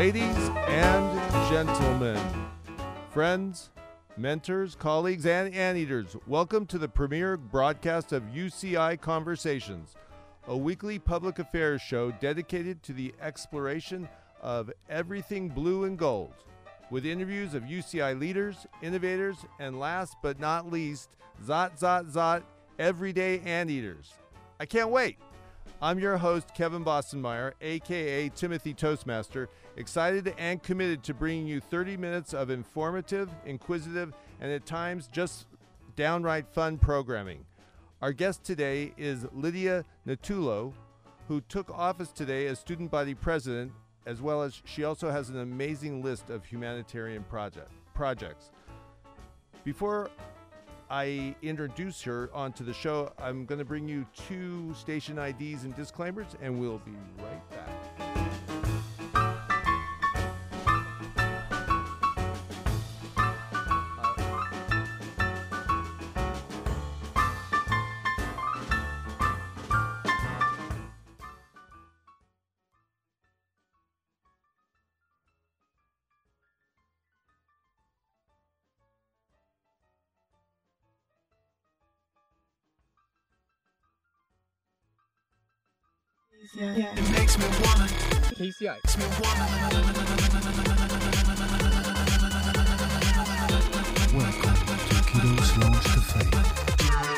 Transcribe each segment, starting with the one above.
Ladies and gentlemen, friends, mentors, colleagues, and anteaters, welcome to the premiere broadcast of UCI Conversations, a weekly public affairs show dedicated to the exploration of everything blue and gold, with interviews of UCI leaders, innovators, and last but not least, Zot Zot Zot everyday anteaters. I can't wait. I'm your host, Kevin Bossenmeyer, aka Timothy Toastmaster, excited and committed to bringing you 30 minutes of informative, inquisitive, and at times just downright fun programming. Our guest today is Lydia Natoolo, who took office today as student body president, as well as she also has an amazing list of humanitarian project, projects. Before I introduce her onto the show, I'm going to bring you two station IDs and disclaimers, and we'll be right back. It makes me wanna, KCI. makes me wanna. Welcome to Kiddo's Lounge Cafe,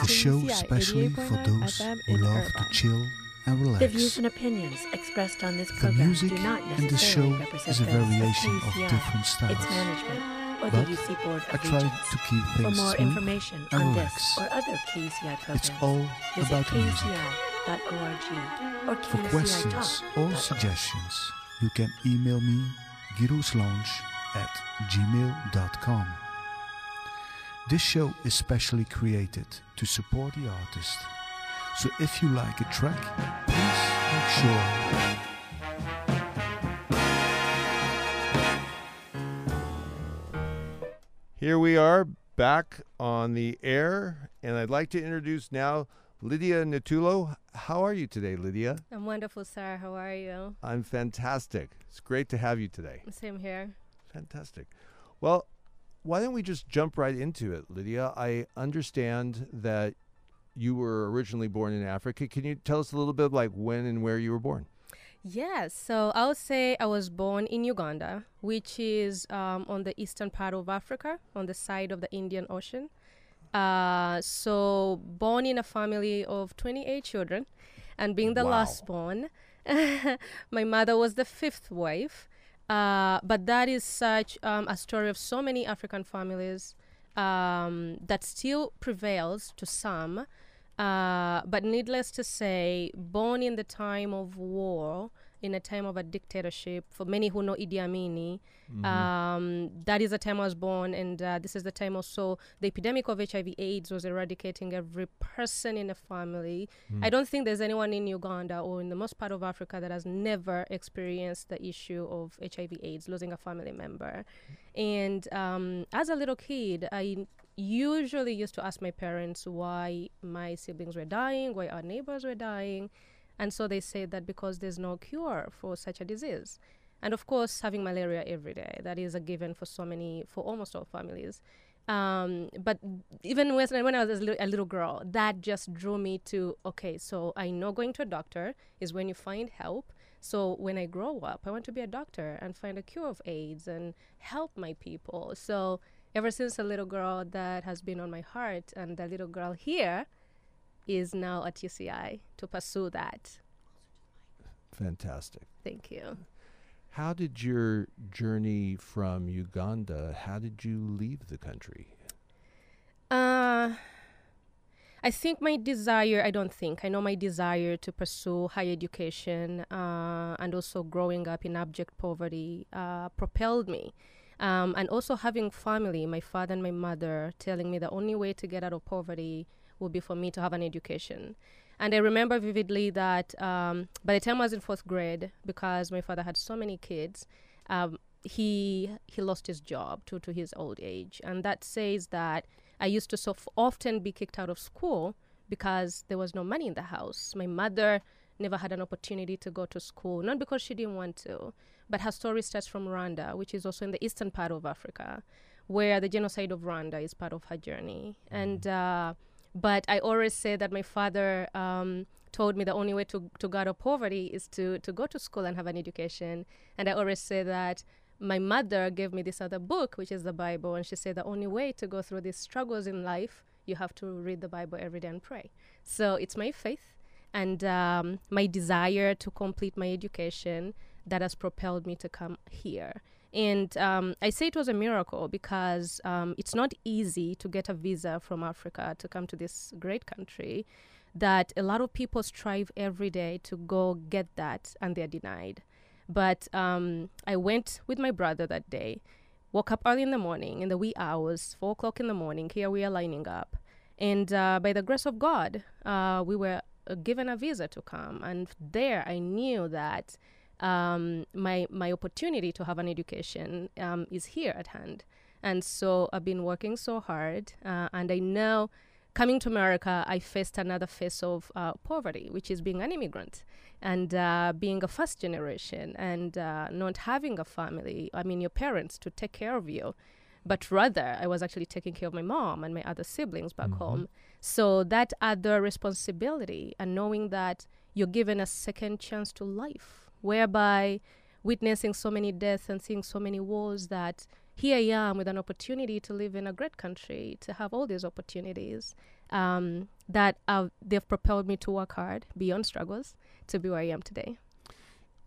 the show KCI especially for those who love to chill and relax. The views and opinions expressed on this The program music do not in the show necessarily represent is a variation of different styles. its management, or But the UC Board I of try Regents. to keep For things more smooth. information and on relax. this or other KUCI programs, It's all about the music. kuci.org or For questions or suggestions, you can email me giroslounge at gmail.com. This show is specially created to support the artist. So if you like a track, please make sure Here we are back on the air, and I'd like to introduce now Lydia Natoolo. How are you today, Lydia? I'm wonderful, sir. How are you? I'm fantastic. It's great to have you today. Same here. Fantastic. Well, why don't we just jump right into it, Lydia? I understand that you were originally born in Africa. Can you tell us a little bit like when and where you were born? Yes, so I would say I was born in Uganda, which is um, on the eastern part of Africa, on the side of the Indian Ocean. Uh, so, born in a family of 28 children, and being the Wow. last born, my mother was the fifth wife. Uh, but that is such um, a story of so many African families um, that still prevails to some. Uh, but needless to say, born in the time of war, in a time of a dictatorship, for many who know Idi Amin, um, that is the time I was born, and uh, this is the time also the epidemic of HIV/AIDS was eradicating every person in a family. I don't think there's anyone in Uganda or in the most part of Africa that has never experienced the issue of HIV/AIDS, losing a family member. And um, as a little kid, I usually used to ask my parents why my siblings were dying, why our neighbors were dying. And so they said that because there's no cure for such a disease. And of course, having malaria every day, that is a given for so many, for almost all families. Um, but even when, when I was a little, a little girl, that just drew me to okay, so I know going to a doctor is when you find help. So when I grow up, I want to be a doctor and find a cure of AIDS and help my people. So ever since a little girl, that has been on my heart, and the little girl here is now at UCI to pursue that. Fantastic. Thank you. How did your journey from Uganda, how did you leave the country? Uh, I think my desire, I don't think, I know my desire to pursue higher education uh, and also growing up in abject poverty uh, propelled me. Um, and also having family, my father and my mother, telling me the only way to get out of poverty would be for me to have an education. And I remember vividly that um, by the time I was in fourth grade, because my father had so many kids, um, he he lost his job due to his old age, and that says that I used to so f- often be kicked out of school because there was no money in the house. My mother never had an opportunity to go to school, not because she didn't want to, but her story starts from Rwanda, which is also in the eastern part of Africa, where the genocide of Rwanda is part of her journey. And uh, but I always say that my father um, told me the only way to, to get out of poverty is to, to go to school and have an education. And I always say that my mother gave me this other book, which is the Bible, and she said the only way to go through these struggles in life, you have to read the Bible every day and pray. So it's my faith and um, my desire to complete my education that has propelled me to come here. And um, I say it was a miracle because um, it's not easy to get a visa from Africa to come to this great country. That a lot of people strive every day to go get that and they're denied. But um, I went with my brother that day, woke up early in the morning, in the wee hours, four o'clock in the morning. Here we are lining up. And uh, by the grace of God, uh, we were uh, given a visa to come. And there I knew that um, my my opportunity to have an education um, is here at hand. And so I've been working so hard, uh, and I know coming to America, I faced another face of uh, poverty, which is being an immigrant and uh, being a first generation and uh, not having a family. I mean, your parents to take care of you. But rather, I was actually taking care of my mom and my other siblings back Mhm. home. So that other responsibility and knowing that you're given a second chance to life, whereby witnessing so many deaths and seeing so many wars that here I am with an opportunity to live in a great country, to have all these opportunities um, that uh, they've propelled me to work hard beyond struggles to be where I am today.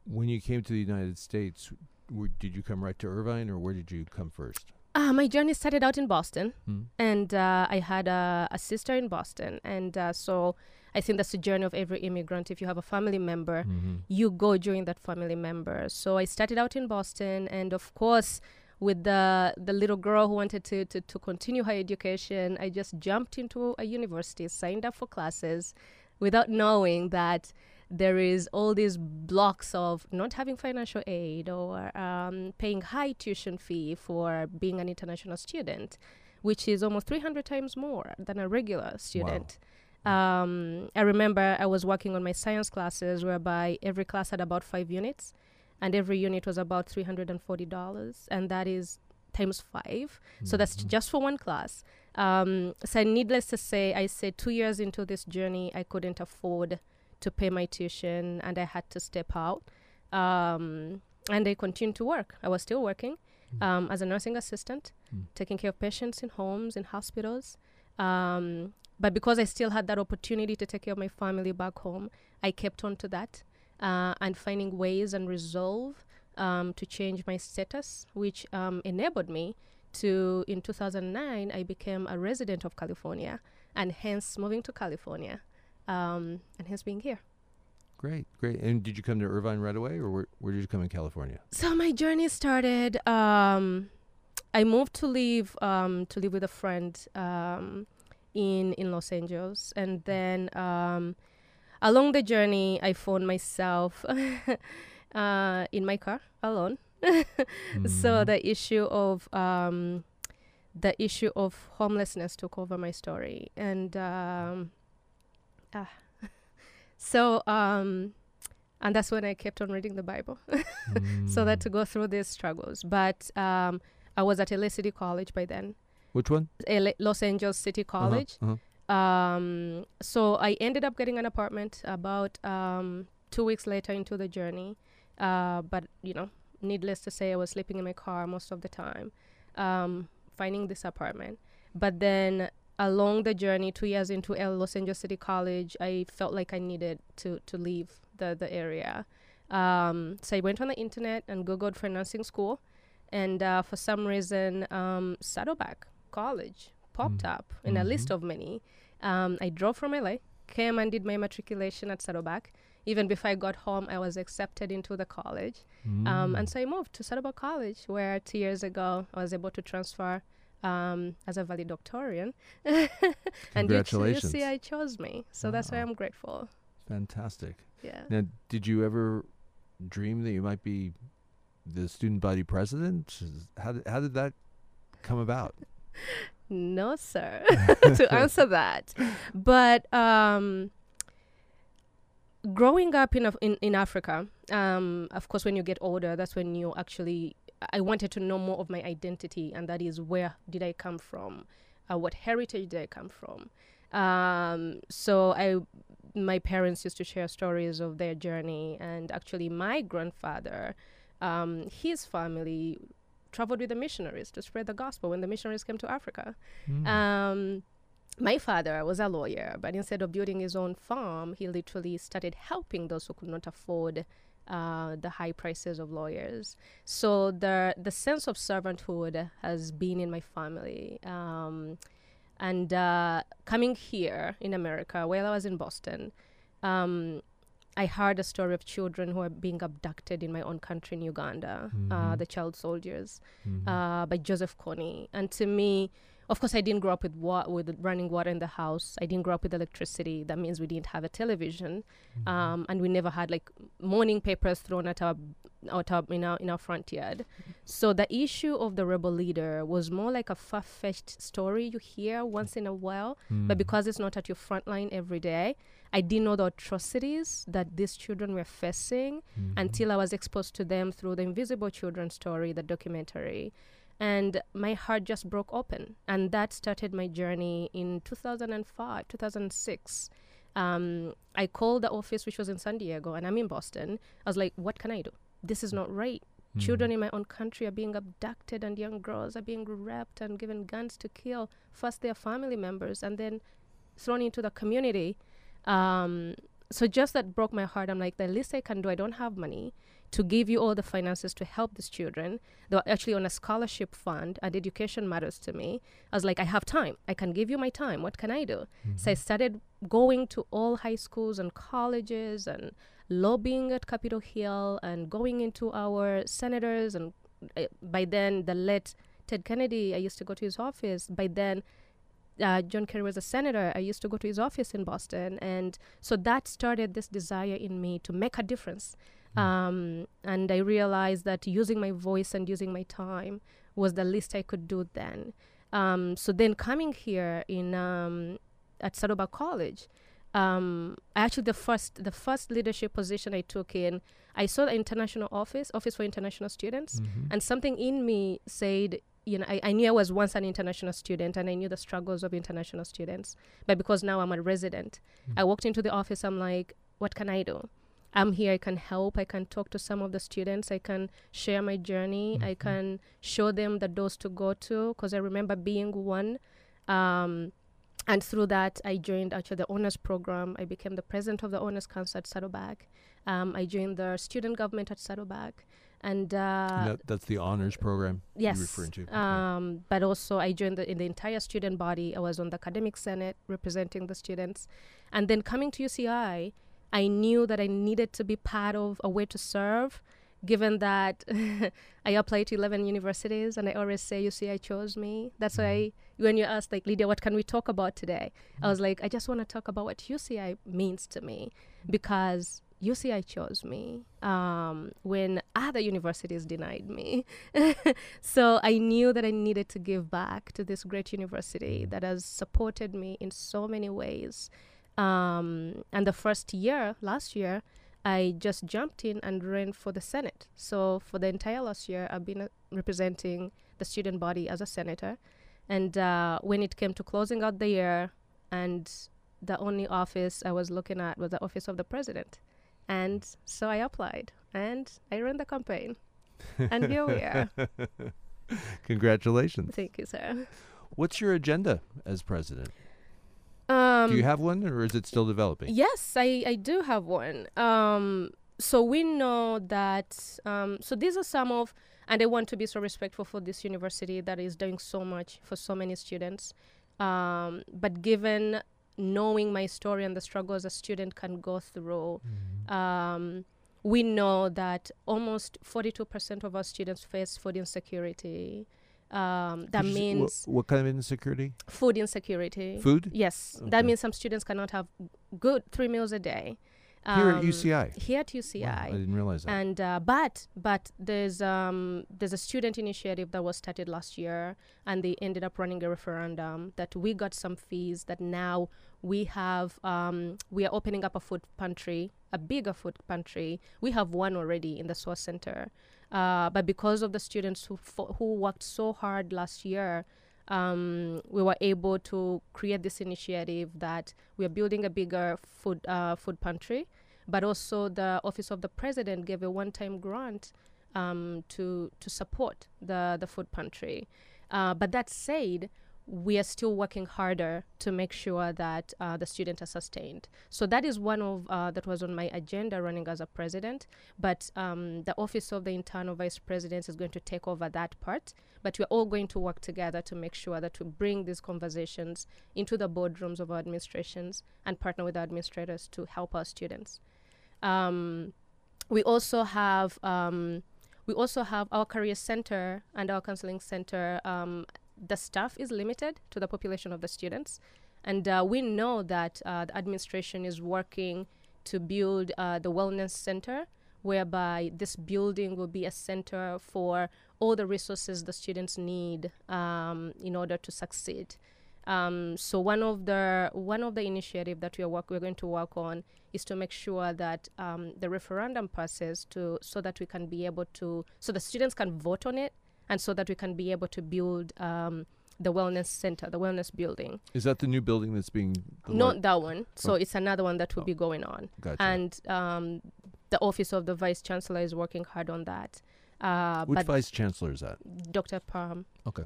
When you came to the United States, w- did you come right to Irvine, or where did you come first? Uh, my journey started out in Boston, Hmm. and uh, I had a, a sister in Boston. And uh, so I think that's the journey of every immigrant. If you have a family member, Mm-hmm. you go join that family member. So I started out in Boston, and of course, with the the little girl who wanted to, to, to continue her education, I just jumped into a university, signed up for classes, without knowing that there is all these blocks of not having financial aid or um, paying high tuition fee for being an international student, which is almost 300 times more than a regular student. Um, I remember I was working on my science classes, whereby every class had about five units, and every unit was about three hundred and forty dollars, and that is times five. So that's Mm-hmm. just for one class. Um, so needless to say, I said two years into this journey, I couldn't afford to pay my tuition, and I had to step out. Um, and I continued to work. I was still working um, as a nursing assistant, Mm. taking care of patients in homes, in hospitals. Um, but because I still had that opportunity to take care of my family back home, I kept on to that uh, and finding ways and resolve um, to change my status, which um, enabled me to, in 2009, I became a resident of California and hence moving to California um, and hence being here. Great, great. And did you come to Irvine right away, or where, where did you come in California? So my journey started. I moved to live um, to live with a friend um, in in Los Angeles, and then um, along the journey, I found myself uh, in my car alone. So Mhm. the issue of um, the issue of homelessness took over my story, and um, ah, so um, and that's when I kept on reading the Bible. so that to Mm. go through these struggles. But um, I was at LA City College by then, Which one? LA, Los Angeles City Uh-huh, College. uh-huh. Um, so I ended up getting an apartment about um, two weeks later into the journey. Uh, but you know, needless to say, I was sleeping in my car most of the time, um, finding this apartment. But then along the journey, two years into L- Los Angeles City College, I felt like I needed to to leave the the area. Um, so I went on the internet and googled for nursing school, and uh, for some reason, um, Saddleback College popped Mm. up in a list of many. Um, I drove from LA, came and did my matriculation at Saddleback. Even before I got home, I was accepted into the college. Um, and Mm. so I moved to Saddleback College, where two years ago I was able to transfer um, as a valedictorian. and you, ch- you see, I chose me. So that's why I'm grateful. Fantastic. Yeah. Now, did you ever dream that you might be the student body president? How did, how did that come about? No, sir, to answer that. But um, growing up in, in in Africa, um, of course, when you get older, that's when you actually. I wanted to know more of my identity, and that is where did I come from, uh, what heritage did I come from. Um, so I, my parents used to share stories of their journey, and actually, my grandfather, um, his family traveled with the missionaries to spread the gospel when the missionaries came to Africa. Mm. Um, my father was a lawyer, but instead of building his own farm, he literally started helping those who could not afford uh, the high prices of lawyers. So the the sense of servanthood has been in my family. Um, and uh, coming here in America, while I was in Boston, um, I heard a story of children who are being abducted in my own country in Uganda, uh, Mhm. the child soldiers Mhm. uh, by Joseph Kony. And to me, of course, I didn't grow up with wa- with running water in the house. I didn't grow up with electricity. That means we didn't have a television, Mm-hmm. um, and we never had like morning papers thrown at our out our, in our in our front yard. So the issue of the rebel leader was more like a far fetched story you hear once in a while, but Mm. because it's not at your front line every day, I didn't know the atrocities that these children were facing Mhm. until I was exposed to them through the Invisible Children story, the documentary. And my heart just broke open. And that started my journey in 2005, 2006. Um, I called the office, which was in San Diego, and I'm in Boston. I was like, what can I do? This is not right. Children in my own country are being abducted, and young girls are being raped and given guns to kill first their family members and then thrown into the community. Um, so just that broke my heart. I'm like, the least I can do, I don't have money to give you all the finances to help these children. They were actually on a scholarship fund, and education matters to me. I was like, I have time. I can give you my time. What can I do? So I started going to all high schools and colleges and lobbying at Capitol Hill and going into our senators. And uh, by then, the late Ted Kennedy, I used to go to his office. By then, uh, John Kerry was a senator. I used to go to his office in Boston. And so that started this desire in me to make a difference. Um, and I realized that using my voice and using my time was the least I could do then. Um, so then coming here in um, at Saddleback College, um, actually the first the first leadership position I took in, I saw the international office, Office for International Students, Mhm. and something in me said, you know, I, I knew I was once an international student and I knew the struggles of international students. But because now I'm a resident, I walked into the office, I'm like, what can I do? I'm here, I can help, I can talk to some of the students, I can share my journey, I Mhm. can show them the doors to go to, because I remember being one. Um, and through that, I joined actually the honors program. I became the president of the honors council at Saddleback. Um, I joined the student government at Saddleback. And uh, And that, that's the honors program yes, you're referring to. Okay. um, but also I joined the, in the entire student body. I was on the academic senate representing the students, and then coming to UCI, I knew that I needed to be part of a way to serve. Given that I applied to 11 universities and I always say UCI chose me. That's why when you asked, like, Lydia, what can we talk about today? I was like, I just want to talk about what UCI means to me because UCI chose me um, when other universities denied me. so I knew that I needed to give back to this great university that has supported me in so many ways. Um, and the first year, last year, I just jumped in and ran for the Senate. So for the entire last year, I've been uh, representing the student body as a senator. And uh, when it came to closing out the year, and the only office I was looking at was the office of the president. And so I applied and I ran the campaign. and here we are. Congratulations. Thank you, sir. What's your agenda as president? Um, Do you have one, or is it still developing? Yes, I, I do have one. Um, so we know that, um, so these are some of, and I want to be so respectful for this university that is doing so much for so many students. Um, but given knowing my story and the struggles a student can go through, um, we know that almost 42% of our students face food insecurity. Um, that Could you s- wha- means what kind of insecurity? food insecurity. Food Yes, Okay. that means some students cannot have good three meals a day. Here at Um, UCI. Here at Wow, UCI. I didn't realize that. And uh, but but there's um there's a student initiative that was started last year, and they ended up running a referendum that we got some fees that now we have um we are opening up a food pantry a bigger food pantry. We have one already in the Source Center. Uh, but because of the students who, fo- who worked so hard last year, um, we were able to create this initiative that we are building a bigger food uh, food pantry, but also the Office of the President gave a one-time grant um, to to support the the food pantry. Uh, but that said, we are still working harder to make sure that uh, the students are sustained. So that is one of uh, that was on my agenda running as a president. But um, the office of the internal vice president is going to take over that part. But we're all going to work together to make sure that we bring these conversations into the boardrooms of our administrations and partner with our administrators to help our students. Um, we also have um, we also have our career center and our counseling center um, the staff is limited to the population of the students. And uh, we know that uh, the administration is working to build uh, the wellness center, whereby this building will be a center for all the resources the students need um, in order to succeed. Um, so one of the one of the initiative that we are work we're going to work on is to make sure that um, the referendum passes to so that we can be able to so the students can vote on it and so that we can be able to build um, the wellness center, the wellness building. Is that the new building that's being? Not that one. So Oh. it's another one that will Oh. be going on. Gotcha. And um, the office of the vice chancellor is working hard on that. Uh, Which vice chancellor is that? Dr. Parham. Okay.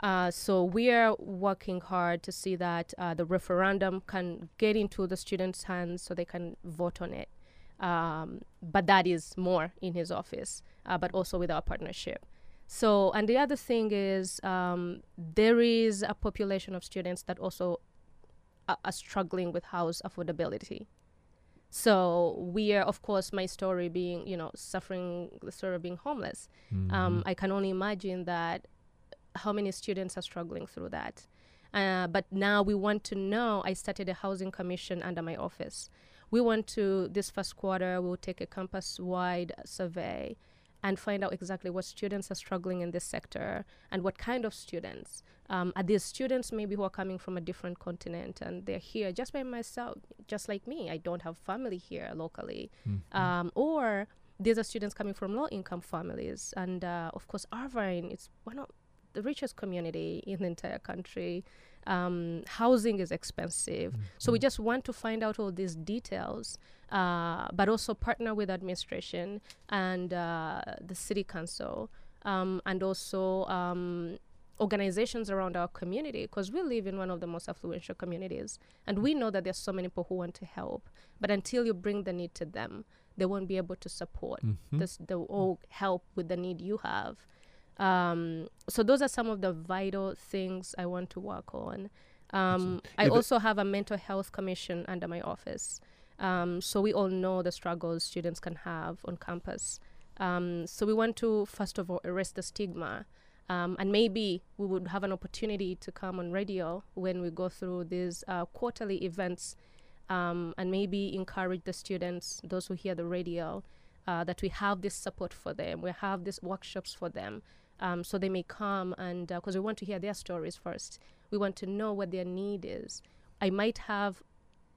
Uh, so we are working hard to see that uh, the referendum can get into the students' hands so they can vote on it. Um, but that is more in his office, uh, but also with our partnership. So, and the other thing is, um, there is a population of students that also are, are struggling with house affordability. So we are, of course, my story being, you know, suffering the story of being homeless. Mm-hmm. Um, I can only imagine that how many students are struggling through that. Uh, but now we want to know. I started a housing commission under my office. We want to this first quarter. We'll take a campus-wide survey and find out exactly what students are struggling in this sector and what kind of students. Um, are these students maybe who are coming from a different continent and they're here just by myself, just like me? I don't have family here locally, Mm-hmm. um, or these are students coming from low-income families. And uh, of course, Irvine, it's one of the richest community in the entire country. Um, housing is expensive. So we just want to find out all these details, uh, but also partner with administration and uh, the city council, um, and also um, organizations around our community, because we live in one of the most affluent communities, and we know that there's so many people who want to help. But until you bring the need to them, they won't be able to support Mhm. this the or help with the need you have. Um, so those are some of the vital things I want to work on. Um, I also have a mental health commission under my office. Um, so we all know the struggles students can have on campus. Um, so we want to first of all erase the stigma. Um, and maybe we would have an opportunity to come on radio when we go through these uh, quarterly events um, and maybe encourage the students, those who hear the radio, uh, that we have this support for them. We have these workshops for them. Um, so they may come and because we want to hear their stories first. We want to know what their need is. I might have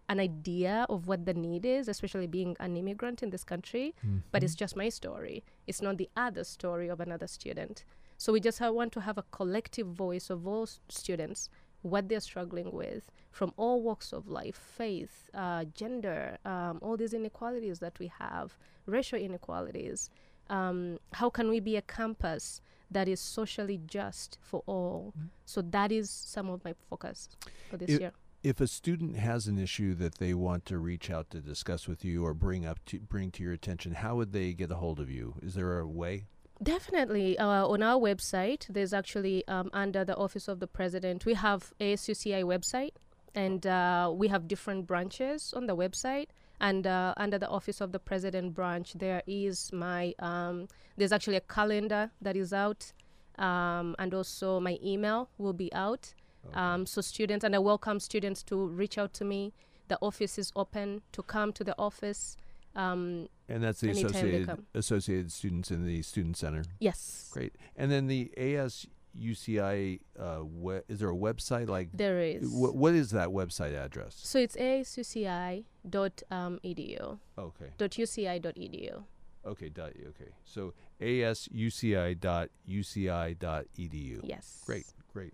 an idea of what the need is, especially being an immigrant in this country, but it's just my story. It's not the other story of another student. So we just ha- want to have a collective voice of all s- students, what they're struggling with from all walks of life, faith, uh, gender, um, all these inequalities that we have, racial inequalities. Um, how can we be a campus that is socially just for all? So that is some of my focus for this It- year. if a student has an issue that they want to reach out to discuss with you or bring up to bring to your attention, how would they get a hold of you? Is there a way? Definitely. Uh, on our website, there's actually um, under the Office of the President, we have ASUCI website, and uh, we have different branches on the website. And uh, under the Office of the President branch, there is my um, there's actually a calendar that is out, um, and also my email will be out. Um, so students, and I welcome students to reach out to me. The office is open to come to the office. Um, And that's the associated associated students in the student center. yes. Great. And then the AS UCI. Uh, we- is there a website like? There is. Wh- what is that website address? so it's asuci dot um, edu Okay. dot uci dot edu. Okay. Dot. Okay. So asuci dot uci dot edu. Yes. Great. Great.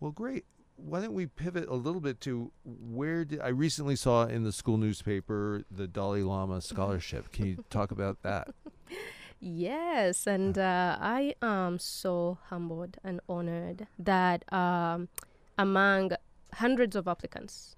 Well, great. Why don't we pivot a little bit to where did I recently saw in the school newspaper the Dalai Lama scholarship? Can you talk about that? Yes, and uh, I am so humbled and honored that um, among hundreds of applicants,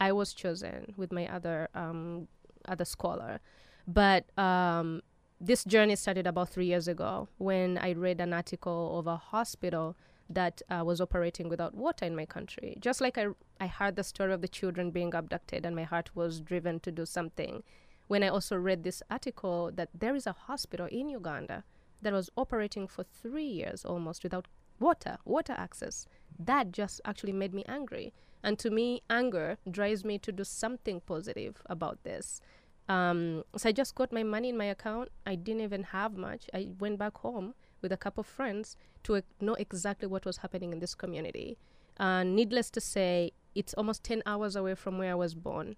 I was chosen with my other um, other scholar. But um, this journey started about three years ago when I read an article of a hospital that uh, was operating without water in my country. Just like I, I heard the story of the children being abducted, and my heart was driven to do something when I also read this article that there is a hospital in Uganda that was operating for three years almost without water, water access. That just actually made me angry. And to me, anger drives me to do something positive about this. Um, so I just got my money in my account. I didn't even have much. I went back home with a couple of friends to know exactly what was happening in this community. Uh, needless to say, it's almost 10 hours away from where I was born.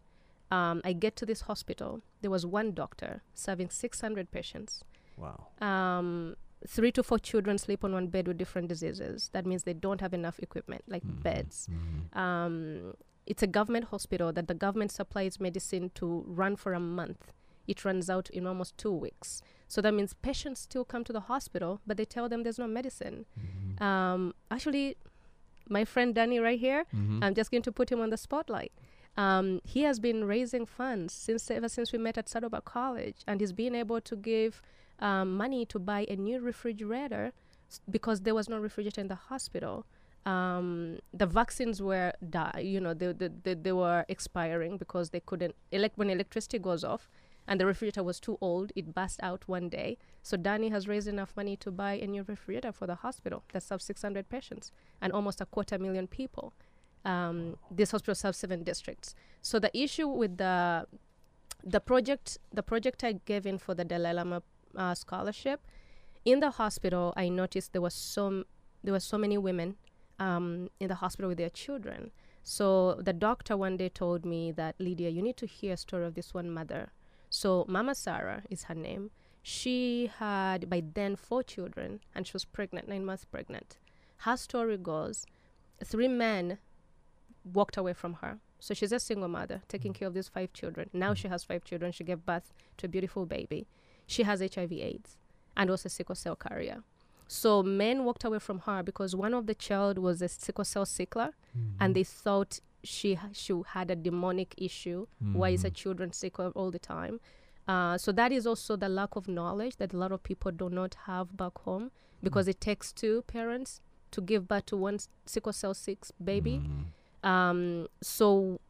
Um, I get to this hospital. There was one doctor serving 600 patients. Wow. Um, three to four children sleep on one bed with different diseases. That means they don't have enough equipment, like beds. Um, it's a government hospital that the government supplies medicine to run for a month. It runs out in almost two weeks. So that means patients still come to the hospital, but they tell them there's no medicine. Um, actually, my friend Danny right here, I'm just going to put him on the spotlight. Um, he has been raising funds since ever since we met at Saddleback College, and he's been able to give um, money to buy a new refrigerator because there was no refrigerator in the hospital. Um, the vaccines were die, you know, they, they, they, they were expiring because they couldn't. Elect when electricity goes off, and the refrigerator was too old, it burst out one day. So Danny has raised enough money to buy a new refrigerator for the hospital that serves 600 patients and almost a quarter million people. Um, this hospital serves seven districts. So the issue with the the project, the project I gave in for the Dalai Lama uh, scholarship, in the hospital, I noticed there was so there were so many women um, in the hospital with their children. So the doctor one day told me that Lydia, you need to hear a story of this one mother. So Mama Sarah is her name. She had by then four children, and she was pregnant, nine months pregnant. Her story goes, three men walked away from her. So she's a single mother taking mm. care of these five children. Now mm. she has five children. She gave birth to a beautiful baby. She has HIV/AIDS and was a sickle cell carrier. So men walked away from her because one of the child was a sickle cell sickler, and mm-hmm. they thought she she had a demonic issue. Why is her mm-hmm. children sick all- the time? Uh, so that is also the lack of knowledge that a lot of people do not have back home because mm. it takes two parents to give birth to one sickle cell sick baby. Um, so,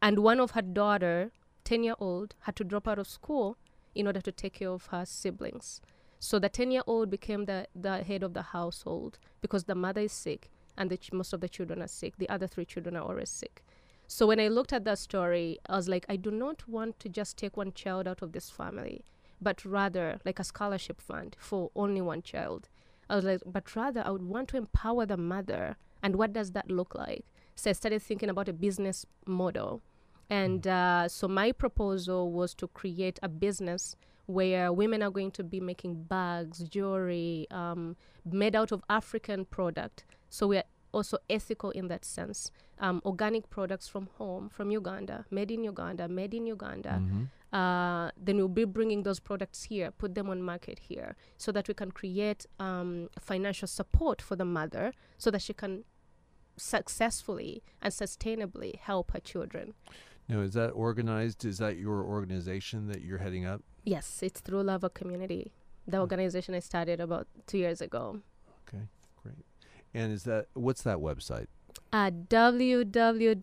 and one of her daughter, 10 year old, had to drop out of school in order to take care of her siblings. So the 10 year old became the, the head of the household because the mother is sick and ch- most of the children are sick. The other three children are always sick. So when I looked at that story, I was like, I do not want to just take one child out of this family, but rather like a scholarship fund for only one child. I was like, but rather I would want to empower the mother. And what does that look like? So I started thinking about a business model. And uh, so my proposal was to create a business where women are going to be making bags, jewelry, um, made out of African product. So we are also ethical in that sense. Um, organic products from home, from Uganda, made in Uganda, made in Uganda. Uh, then we'll be bringing those products here, put them on market here, so that we can create um, financial support for the mother, so that she can successfully and sustainably help her children. Now, is that organized? Is that your organization that you're heading up? Yes, it's through Love a Community, the hmm. organization I started about two years ago. Okay, great. And is that what's that website? Uh, At www.love,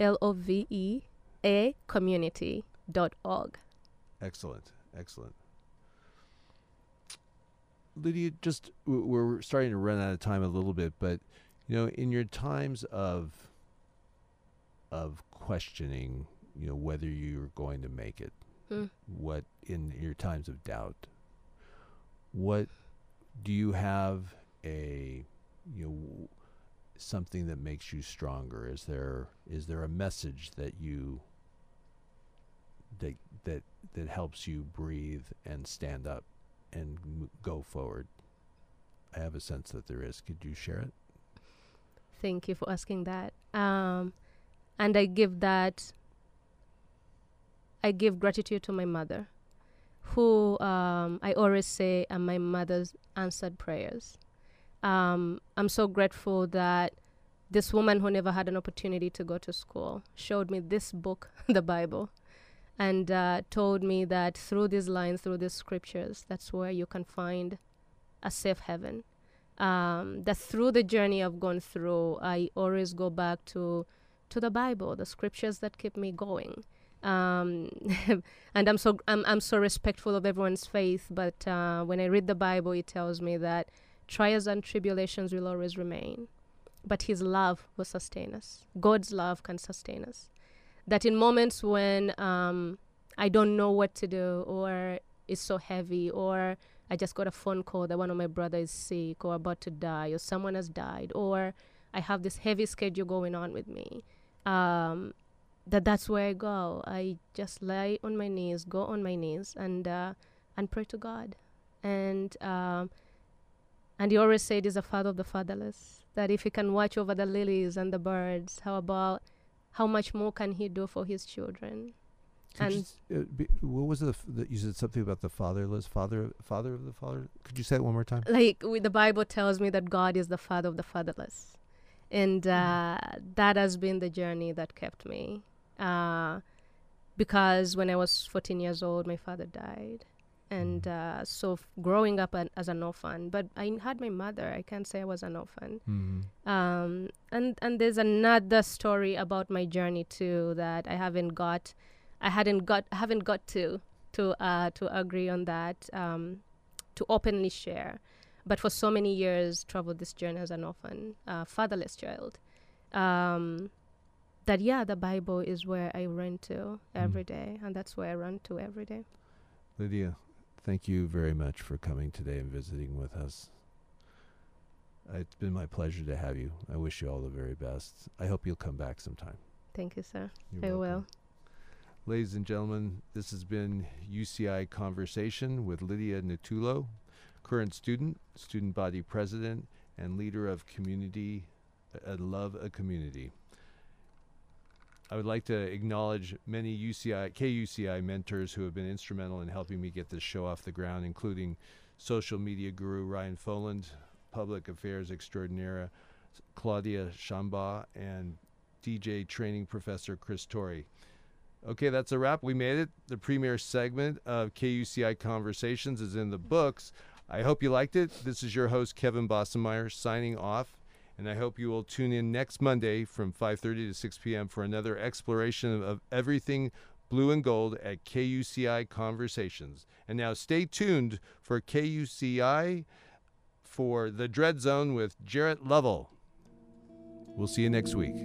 L-O-V-E, a community.org. Excellent, excellent. Lydia, just we're starting to run out of time a little bit, but you know, in your times of of questioning, you know, whether you're going to make it, Hmm. what in your times of doubt, what do you have a you know something that makes you stronger? Is there is there a message that you that that that helps you breathe and stand up and go forward? I have a sense that there is. Could you share it? Thank you for asking that. Um, and I give that. I give gratitude to my mother, who um, I always say are my mother's answered prayers. Um, I'm so grateful that this woman who never had an opportunity to go to school showed me this book, the Bible, and uh, told me that through these lines, through these scriptures, that's where you can find a safe heaven. Um, that through the journey I've gone through, I always go back to to the Bible, the scriptures that keep me going. Um, and I'm so I'm, I'm so respectful of everyone's faith, but uh, when I read the Bible, it tells me that trials and tribulations will always remain, but His love will sustain us. God's love can sustain us. That in moments when um, I don't know what to do, or it's so heavy, or I just got a phone call that one of my brothers is sick, or about to die, or someone has died, or I have this heavy schedule going on with me. Um, that that's where I go. I just lie on my knees, go on my knees, and uh, and pray to God. And um, and he always said he's a father of the fatherless. That if he can watch over the lilies and the birds, how about how much more can he do for his children? Could And- s- uh, be, what was the, f- the you said something about the fatherless father father of the father? Could you say it one more time? like with the bible tells me that god is the father of the fatherless and uh, that has been the journey that kept me uh, because when i was 14 years old my father died and uh, so f- growing up an, as an orphan but i had my mother i can't say i was an orphan Mm-hmm. um, and and there's another story about my journey too that I haven't got, I hadn't got, haven't got to to uh, to agree on that, um, to openly share. But for so many years, traveled this journey as an orphan, uh, fatherless child. Um, that yeah, the Bible is where I run to every day, and that's where I run to every day. Lydia, thank you very much for coming today and visiting with us. It's been my pleasure to have you. I wish you all the very best. I hope you'll come back sometime. Thank you, sir. You're I welcome. will. Ladies and gentlemen, this has been UCI Conversation with Lydia Natoolo, current student, student body president, and leader of community, uh, Love a Community. I would like to acknowledge many UCI, KUCI mentors who have been instrumental in helping me get this show off the ground, including social media guru Ryan Foland, public affairs extraordinaire Claudia Shamba, and DJ training professor Chris Torrey. Okay, that's a wrap. We made it. The premiere segment of KUCI Conversations is in the books. I hope you liked it. This is your host Kevin Bossenmeyer signing off, and I hope you will tune in next Monday from 5:30 to 6 p.m. for another exploration of everything blue and gold at KUCI Conversations. And now stay tuned for KUCI for the Dread Zone with Jarrett Lovell. We'll see you next week.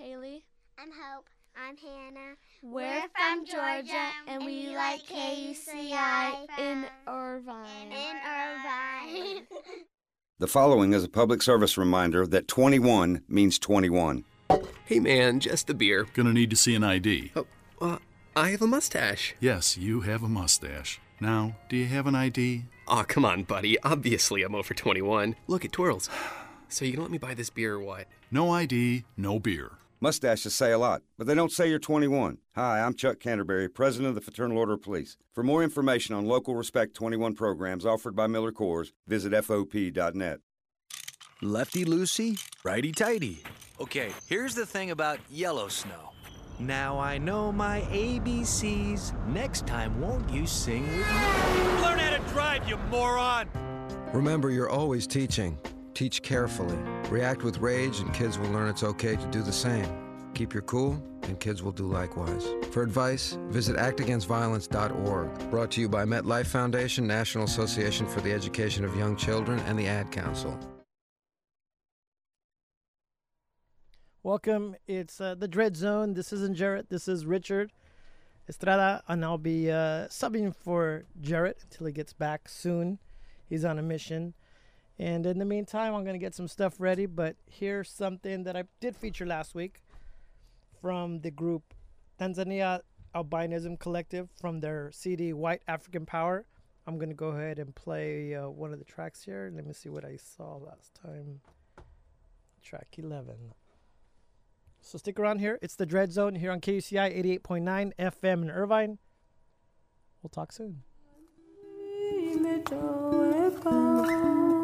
Haley. I'm Hope. I'm Hannah. We're from Georgia and we like KUCI in Irvine. In Irvine. The following is a public service reminder that 21 means 21. Hey man, just the beer. Gonna need to see an ID. Oh, uh, I have a mustache. Yes, you have a mustache. Now, do you have an ID? Aw, oh, come on, buddy. Obviously, I'm over 21. Look, it twirls. So you can let me buy this beer or what? No ID, no beer. Mustaches say a lot, but they don't say you're 21. Hi, I'm Chuck Canterbury, President of the Fraternal Order of Police. For more information on local Respect 21 programs offered by Miller Coors, visit FOP.net. Lefty loosey, righty tighty. Okay, here's the thing about yellow snow. Now I know my ABCs. Next time, won't you sing with me? Learn how to drive, you moron! Remember, you're always teaching. Teach carefully. React with rage, and kids will learn it's okay to do the same. Keep your cool, and kids will do likewise. For advice, visit actagainstviolence.org. Brought to you by MetLife Foundation, National Association for the Education of Young Children, and the Ad Council. Welcome. It's uh, the Dread Zone. This isn't Jarrett. This is Richard Estrada, and I'll be uh, subbing for Jarrett until he gets back soon. He's on a mission. And in the meantime, I'm going to get some stuff ready. But here's something that I did feature last week from the group Tanzania Albinism Collective from their CD White African Power. I'm going to go ahead and play uh, one of the tracks here. Let me see what I saw last time. Track 11. So stick around here. It's the Dread Zone here on KUCI 88.9 FM in Irvine. We'll talk soon.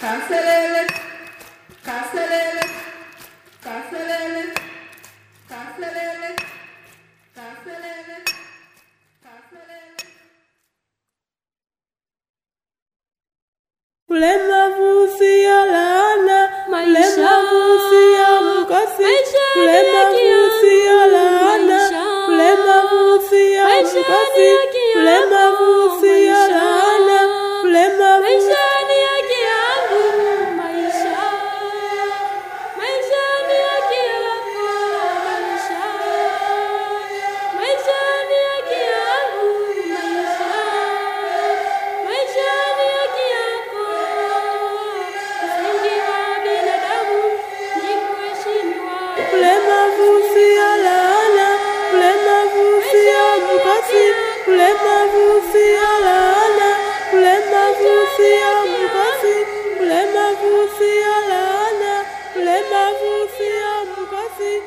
caselele, caselele, caselele, caselele, caselele, caselele. Ulemavu sio laana, ulemavu sio mkosi, ulemavu sio laana, ulemavu sio mkosi, ulemavu sio mavusi ya mkasi,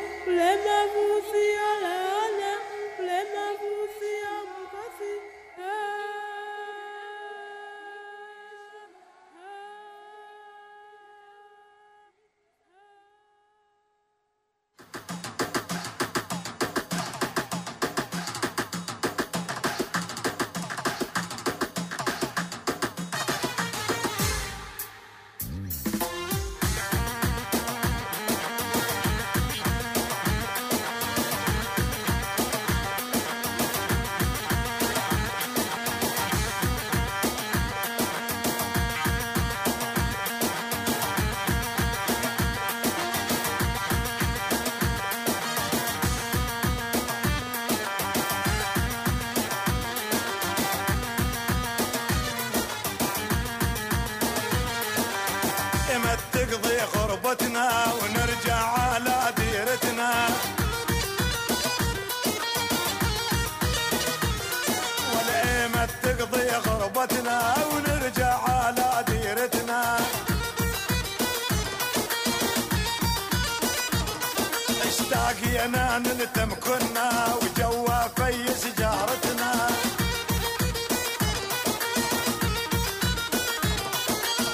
عدم كنا وجوا في سجارتنا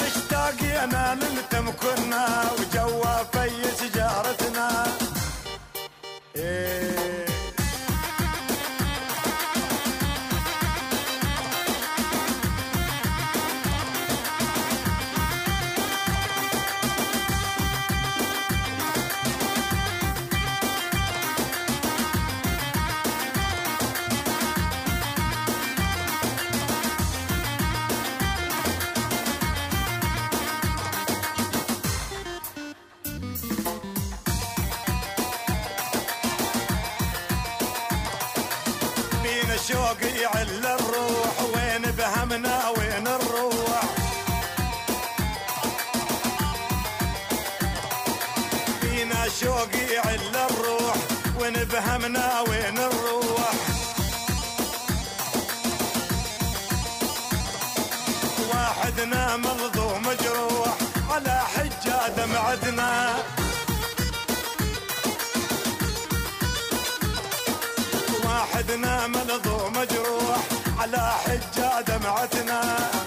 اشتاق أنا للتم كنا الشوق يعل الروح وين بهمنا وين الروح؟ بينا الشوق يعل الروح وين بهمنا وين الروح؟ واحدنا مظلوم مجروح على حجة دمعتنا. اذنا ملظ ومجروح على حجة دمعتنا.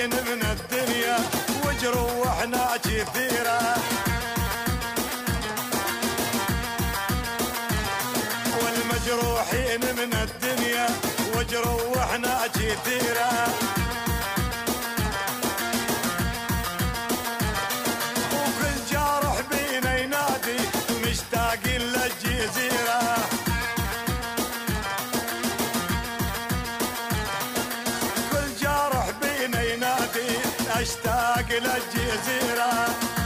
مجروحين من الدنيا وجروحنا كثيرة. والمجروحين من الدنيا وجروحنا كثيرة. إلى الجزيرة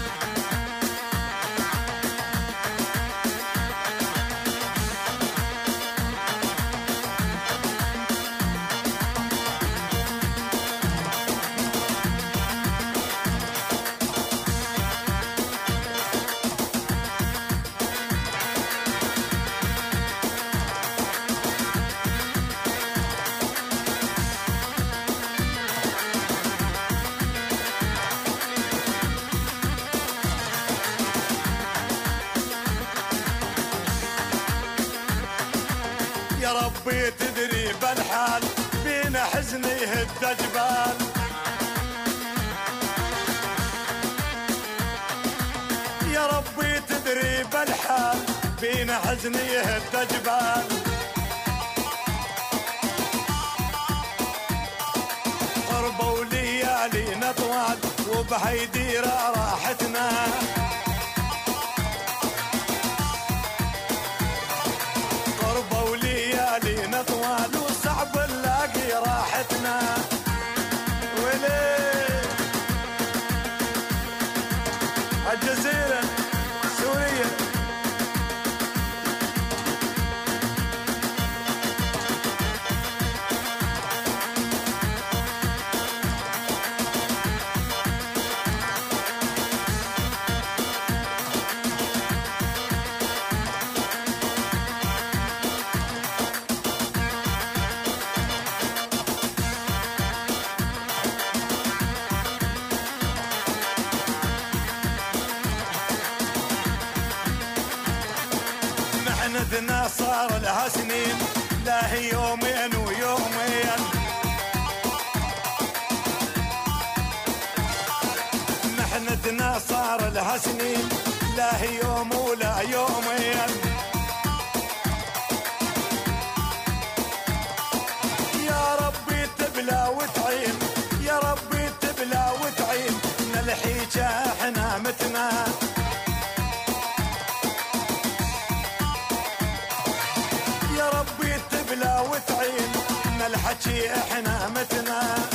جبال يا ربي تدري بالحال بينا حزن يهد جبال غربة وليالينا طوال وبهيديرة راحتنا. نلحكي إحنا متنا.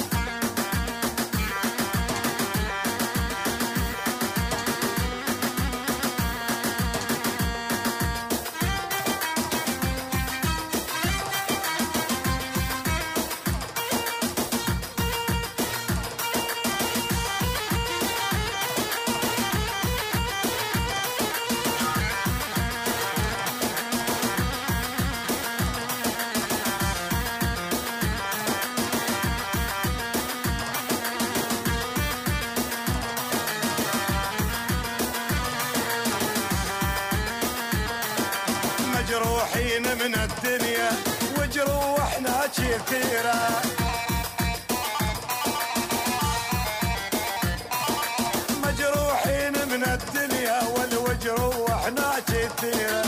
مجروحين من الدنيا والوجروحنا كثيرة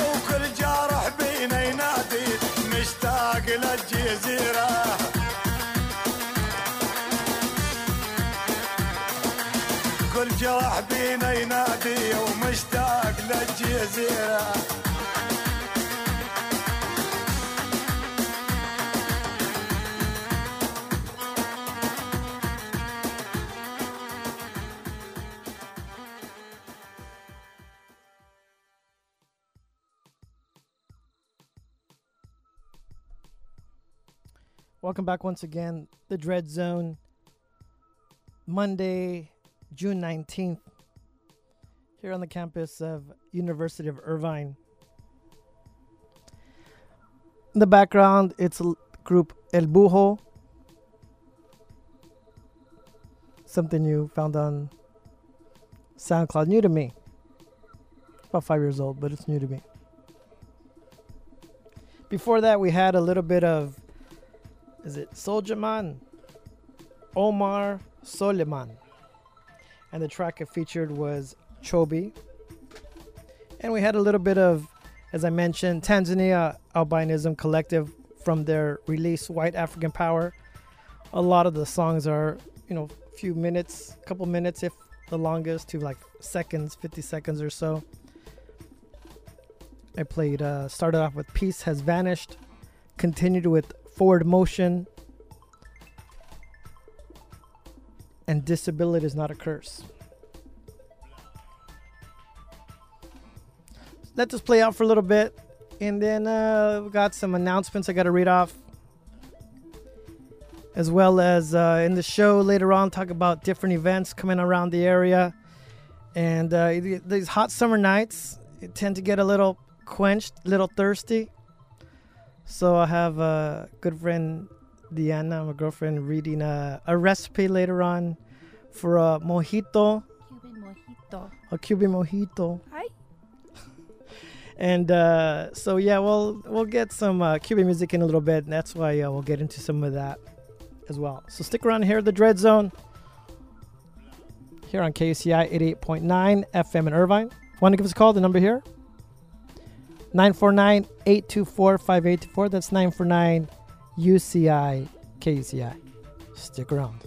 وكل جارح بينا ينادي مشتاق للجزيرة. كل جرح بينا ينادي ومشتاق للجزيرة. Welcome back once again. The Dread Zone. Monday, June 19th, here on the campus of University of Irvine. In the background, it's group El Bujo. Something you found on SoundCloud, new to me. About five years old, but it's new to me. Before that, we had a little bit of, is it Soldier Man? Omar Souleyman. And the track it featured was Chobi. And we had a little bit of, as I mentioned, Tanzania Albinism Collective from their release White African Power. A lot of the songs are, you know, few minutes, a couple minutes, if the longest, to like seconds, 50 seconds or so. I played, uh, started off with Peace Has Vanished, continued with Forward Motion, and disability is not a curse. Let this play out for a little bit, and then uh, we got some announcements I got to read off, as well as uh, in the show later on talk about different events coming around the area, and uh, these hot summer nights tend to get a little quenched, a little thirsty. So I have a good friend Diana, my girlfriend, reading a, a recipe later on for a mojito, Cuban mojito. a Cuban mojito. Hi. And uh, so yeah, we'll we'll get some uh, Cuban music in a little bit, and that's why uh, we'll get into some of that as well. So stick around here, at the Dread Zone, here on KUCI 88.9 FM in Irvine. Want to give us a call? The number here 949 824 5824. That's 949 UCI KUCI. Stick around.